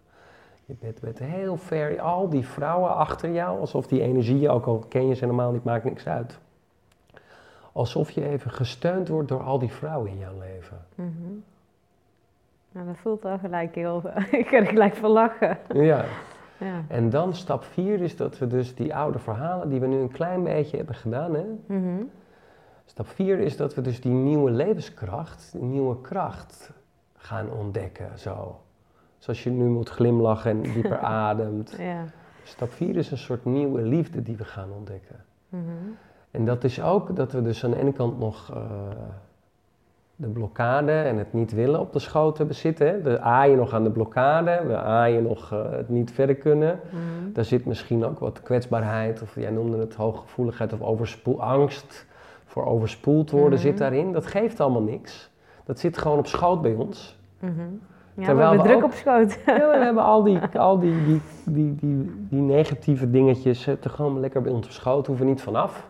Speaker 2: Je bed, bed heel ver, al die vrouwen achter jou, alsof die energie, ook al ken je ze helemaal niet, maakt niks uit. Alsof je even gesteund wordt door al die vrouwen in jouw leven.
Speaker 1: Mhm. Nou, dat voelt al gelijk heel... ik kan er gelijk van lachen.
Speaker 2: Ja.
Speaker 1: Ja.
Speaker 2: En dan stap 4 is dat we dus die oude verhalen die we nu een klein beetje hebben gedaan. Hè?
Speaker 1: Mhm.
Speaker 2: Stap 4 is dat we dus die nieuwe levenskracht, die nieuwe kracht gaan ontdekken. Zo. Zoals je nu moet glimlachen en dieper ademt.
Speaker 1: Ja.
Speaker 2: Stap 4 is een soort nieuwe liefde die we gaan ontdekken.
Speaker 1: Mhm.
Speaker 2: En dat is ook dat we dus aan de ene kant nog eh, de blokkade en het niet willen op de schoot hebben zitten. Hè. We aaien nog aan de blokkade, we aaien nog eh, het niet verder kunnen.
Speaker 1: Mhm.
Speaker 2: Daar zit misschien ook wat kwetsbaarheid, of jij noemde het hooggevoeligheid of overspoel, angst voor overspoeld worden
Speaker 1: Mhm.
Speaker 2: zit daarin. Dat geeft allemaal niks. Dat zit gewoon op schoot bij ons.
Speaker 1: Mhm. Ja,
Speaker 2: Terwijl
Speaker 1: we hebben
Speaker 2: we
Speaker 1: druk
Speaker 2: ook-
Speaker 1: op schoot.
Speaker 2: Ja, we hebben al die, al die, die, die, die, die negatieve dingetjes eh, te gewoon lekker bij ons op schoot, hoeven niet vanaf.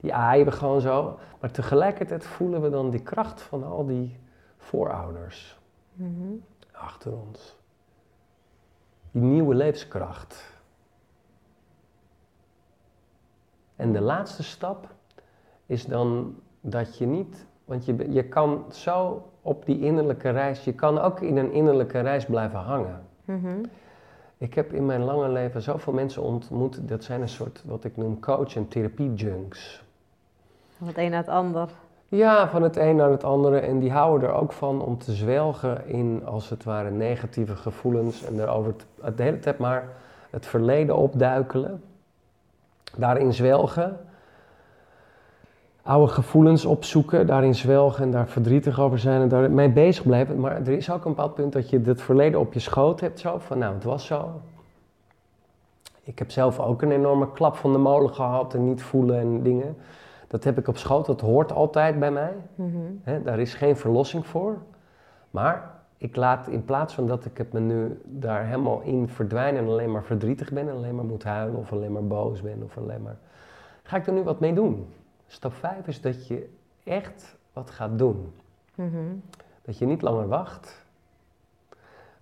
Speaker 2: Die aaien we gewoon zo. Maar tegelijkertijd voelen we dan die kracht van al die voorouders
Speaker 1: Mhm.
Speaker 2: achter ons. Die nieuwe levenskracht. En de laatste stap is dan dat je niet, want je, je kan zo op die innerlijke reis, je kan ook in een innerlijke reis blijven hangen.
Speaker 1: Mhm.
Speaker 2: Ik heb in mijn lange leven zoveel mensen ontmoet, dat zijn een soort wat ik noem coach- en therapie-junks.
Speaker 1: Van het een naar het ander.
Speaker 2: Ja, van het een naar het andere. En die houden er ook van om te zwelgen in, als het ware, negatieve gevoelens. En erover te- de hele tijd maar het verleden opduikelen. Daarin zwelgen. Oude gevoelens opzoeken, daarin zwelgen en daar verdrietig over zijn en daarmee bezig blijven. Maar er is ook een bepaald punt dat je het verleden op je schoot hebt. Zo van, nou, het was zo. Ik heb zelf ook een enorme klap van de molen gehad en niet voelen en dingen. Dat heb ik op schoot, dat hoort altijd bij mij. Hè, daar is geen verlossing voor. Maar ik laat in plaats van dat ik het me nu daar helemaal in verdwijnen en alleen maar verdrietig ben en alleen maar moet huilen of alleen maar boos ben of alleen maar. Ga ik er nu wat mee doen? Stap 5 is dat je echt wat gaat doen.
Speaker 1: Mhm.
Speaker 2: Dat je niet langer wacht.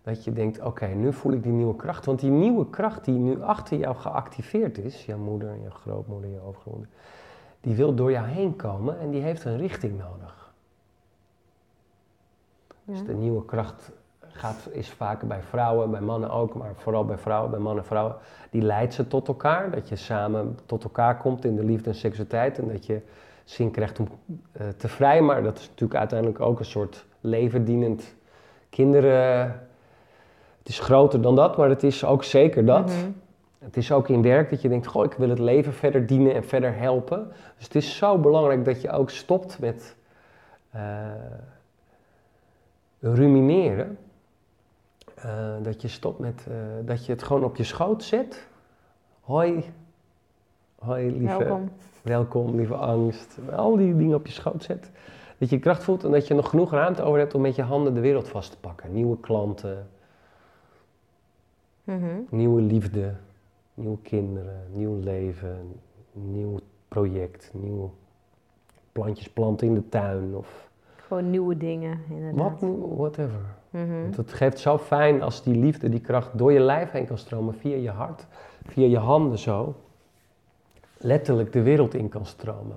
Speaker 2: Dat je denkt, oké, nu voel ik die nieuwe kracht. Want die nieuwe kracht die nu achter jou geactiveerd is, jouw moeder, jouw grootmoeder, jouw overgrootmoeder, die wil door jou heen komen en die heeft een richting nodig. Dus de nieuwe kracht gaat, is vaker bij vrouwen, bij mannen ook, maar vooral bij vrouwen, bij mannen en vrouwen. Die leidt ze tot elkaar, dat je samen tot elkaar komt in de liefde en seksualiteit en dat je zin krijgt om eh, te vrijen. Maar dat is natuurlijk uiteindelijk ook een soort levendienend kinderen Het is groter dan dat, maar het is ook zeker dat.
Speaker 1: Mhm.
Speaker 2: Het is ook in werk dat je denkt, goh, ik wil het leven verder dienen en verder helpen. Dus het is zo belangrijk dat je ook stopt met eh, rumineren. Eh, dat je stopt met, eh, dat je het gewoon op je schoot zet. Hoi, hoi lieve,
Speaker 1: Welkom.
Speaker 2: welkom, lieve angst. Al die dingen op je schoot zet. Dat je kracht voelt en dat je nog genoeg ruimte over hebt om met je handen de wereld vast te pakken. Nieuwe klanten,
Speaker 1: Mhm.
Speaker 2: nieuwe liefde, nieuwe kinderen, nieuw leven, nieuw project, nieuw plantjes planten in de tuin of
Speaker 1: Gewoon nieuwe dingen, inderdaad.
Speaker 2: wat, whatever.
Speaker 1: Mhm.
Speaker 2: Het geeft zo fijn als die liefde, die kracht door je lijf heen kan stromen, via je hart, via je handen zo, letterlijk de wereld in kan stromen.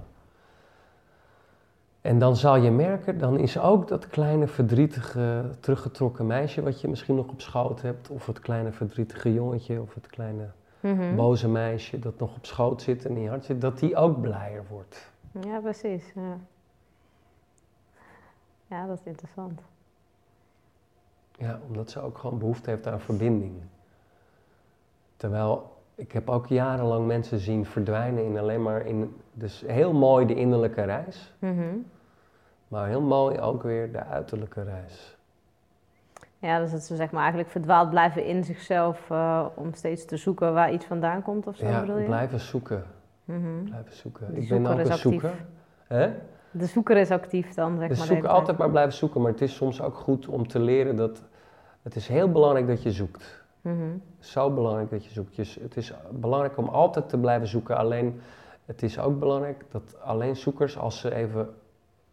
Speaker 2: En dan zal je merken, dan is ook dat kleine verdrietige, teruggetrokken meisje wat je misschien nog op schoot hebt, of het kleine verdrietige jongetje, of het kleine
Speaker 1: Mhm.
Speaker 2: boze meisje dat nog op schoot zit en in je hart zit, dat die ook blijer wordt.
Speaker 1: Ja, precies. Ja. ja, dat is interessant.
Speaker 2: Ja, omdat ze ook gewoon behoefte heeft aan verbinding. Terwijl ik heb ook jarenlang mensen zien verdwijnen in alleen maar in, dus heel mooi de innerlijke reis,
Speaker 1: Mhm.
Speaker 2: maar heel mooi ook weer de uiterlijke reis.
Speaker 1: Ja, dus dat ze zeg maar eigenlijk verdwaald blijven in zichzelf eh, om steeds te zoeken waar iets vandaan komt of zo,
Speaker 2: ja,
Speaker 1: bedoel je?
Speaker 2: blijven zoeken,
Speaker 1: Mhm.
Speaker 2: blijven zoeken.
Speaker 1: De
Speaker 2: ik ben ook een
Speaker 1: actief.
Speaker 2: zoeker. Hè?
Speaker 1: De zoeker is actief dan, zeg maar. de
Speaker 2: zoeken
Speaker 1: tijd.
Speaker 2: altijd maar blijven zoeken, maar het is soms ook goed om te leren dat het is heel belangrijk dat je zoekt.
Speaker 1: Mhm.
Speaker 2: Zo belangrijk dat je zoekt. Het is belangrijk om altijd te blijven zoeken. Alleen, het is ook belangrijk dat alleen zoekers, als ze even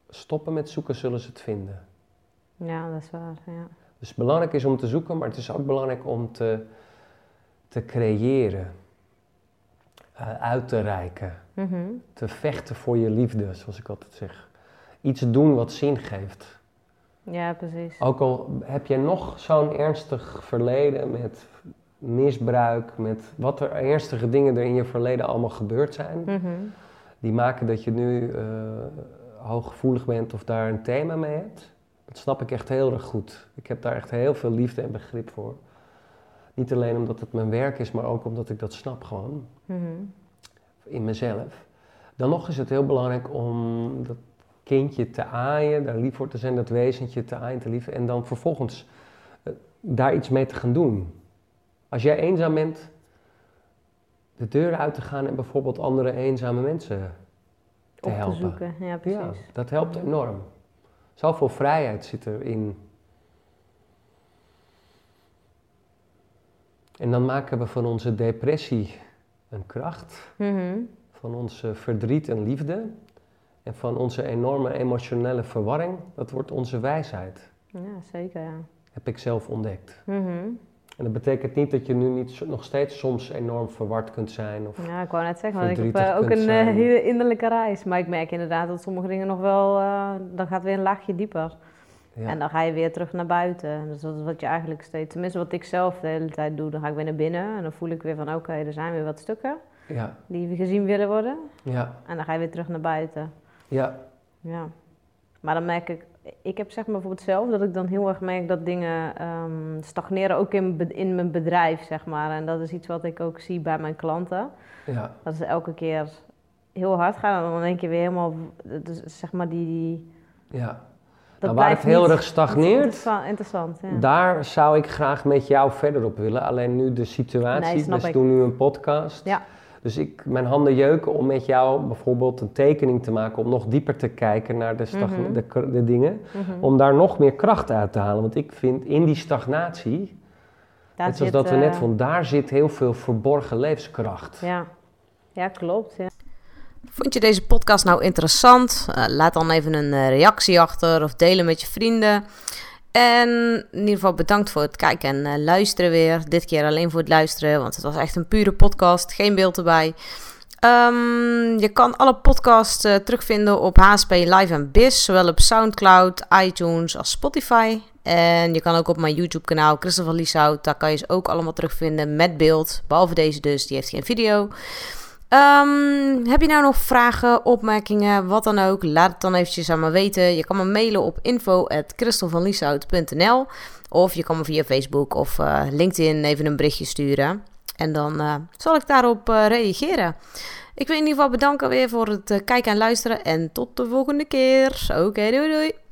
Speaker 2: stoppen met zoeken, zullen ze het vinden.
Speaker 1: Ja, dat is waar, ja.
Speaker 2: Dus belangrijk is om te zoeken, maar het is ook belangrijk om te, te creëren, eh, uit te reiken,
Speaker 1: Mhm.
Speaker 2: te vechten voor je liefde, zoals ik altijd zeg. Iets doen wat zin geeft.
Speaker 1: Ja, precies.
Speaker 2: Ook al heb je nog zo'n ernstig verleden met misbruik, met wat er ernstige dingen er in je verleden allemaal gebeurd zijn,
Speaker 1: Mhm.
Speaker 2: die maken dat je nu eh, hooggevoelig bent of daar een thema mee hebt. Dat snap ik echt heel erg goed. Ik heb daar echt heel veel liefde en begrip voor. Niet alleen omdat het mijn werk is, maar ook omdat ik dat snap gewoon
Speaker 1: Mhm.
Speaker 2: in mezelf. Dan nog is het heel belangrijk om dat kindje te aaien, daar lief voor te zijn, dat wezentje te aaien, te lief. En dan vervolgens eh, daar iets mee te gaan doen. Als jij eenzaam bent, de deur uit te gaan en bijvoorbeeld andere eenzame mensen te
Speaker 1: Op
Speaker 2: helpen.
Speaker 1: te zoeken, ja, precies.
Speaker 2: Ja, dat helpt enorm. Zoveel vrijheid zit erin. En dan maken we van onze depressie een kracht,
Speaker 1: Mhm.
Speaker 2: van onze verdriet een liefde en van onze enorme emotionele verwarring, dat wordt onze wijsheid.
Speaker 1: Ja, zeker, ja.
Speaker 2: Heb ik zelf ontdekt.
Speaker 1: Mhm.
Speaker 2: En dat betekent niet dat je nu niet nog steeds soms enorm verward kunt zijn. Of,
Speaker 1: Ja, ik wou net zeggen, want ik heb eh, ook een eh,
Speaker 2: zijn.
Speaker 1: hele innerlijke reis. Maar ik merk inderdaad dat sommige dingen nog wel, eh, dan gaat weer een laagje dieper.
Speaker 2: ja.
Speaker 1: En dan ga je weer terug naar buiten. Dus dat is wat je eigenlijk steeds, tenminste wat ik zelf de hele tijd doe, dan ga ik weer naar binnen. En dan voel ik weer van, oké, er zijn weer wat stukken
Speaker 2: ja,
Speaker 1: die gezien willen worden.
Speaker 2: ja,
Speaker 1: En dan ga je weer terug naar buiten.
Speaker 2: Ja,
Speaker 1: Ja. Maar dan merk ik, ik heb zeg maar bijvoorbeeld zelf dat ik dan heel erg merk dat dingen ehm, stagneren, ook in, in mijn bedrijf, zeg maar. En dat is iets wat ik ook zie bij mijn klanten.
Speaker 2: ja,
Speaker 1: Dat ze elke keer heel hard gaan en dan denk je weer helemaal, dus zeg maar die... die
Speaker 2: ja.
Speaker 1: dat
Speaker 2: Nou, waar het heel erg stagneert,
Speaker 1: Interessant, interessant ja.
Speaker 2: Daar zou ik graag met jou verder op willen. Alleen nu de situatie,
Speaker 1: Nee,
Speaker 2: we
Speaker 1: ik.
Speaker 2: doen nu een podcast.
Speaker 1: Ja.
Speaker 2: Dus ik, mijn handen jeuken om met jou bijvoorbeeld een tekening te maken, om nog dieper te kijken naar de,
Speaker 1: Mhm.
Speaker 2: de, de dingen,
Speaker 1: Mhm.
Speaker 2: om daar nog meer kracht uit te halen. Want ik vind in die stagnatie,
Speaker 1: Daar
Speaker 2: net zoals
Speaker 1: zit,
Speaker 2: dat we net
Speaker 1: eh,
Speaker 2: vonden, daar zit heel veel verborgen levenskracht.
Speaker 1: Ja. ja, klopt. Ja.
Speaker 3: Vond je deze podcast nou interessant? Eh, laat dan even een eh, reactie achter of delen met je vrienden. En in ieder geval bedankt voor het kijken en eh, luisteren weer. Dit keer alleen voor het luisteren, want het was echt een pure podcast, geen beeld erbij. Ehm, je kan alle podcasts eh, terugvinden op HSP Live en Biz, zowel op Soundcloud, iTunes als Spotify. En je kan ook op mijn YouTube kanaal Christopher Lieshout, daar kan je ze ook allemaal terugvinden met beeld. Behalve deze dus, die heeft geen video.
Speaker 1: Ehm, heb je nou nog vragen, opmerkingen, wat dan ook? Laat het dan eventjes aan me weten. Je kan me mailen op info.christelvanlieshout.nl Of je kan me via Facebook of uh, LinkedIn even een berichtje sturen. En dan uh, zal ik daarop uh, reageren. Ik wil in ieder geval bedanken weer voor het kijken en luisteren. En tot de volgende keer. Oké, doei doei.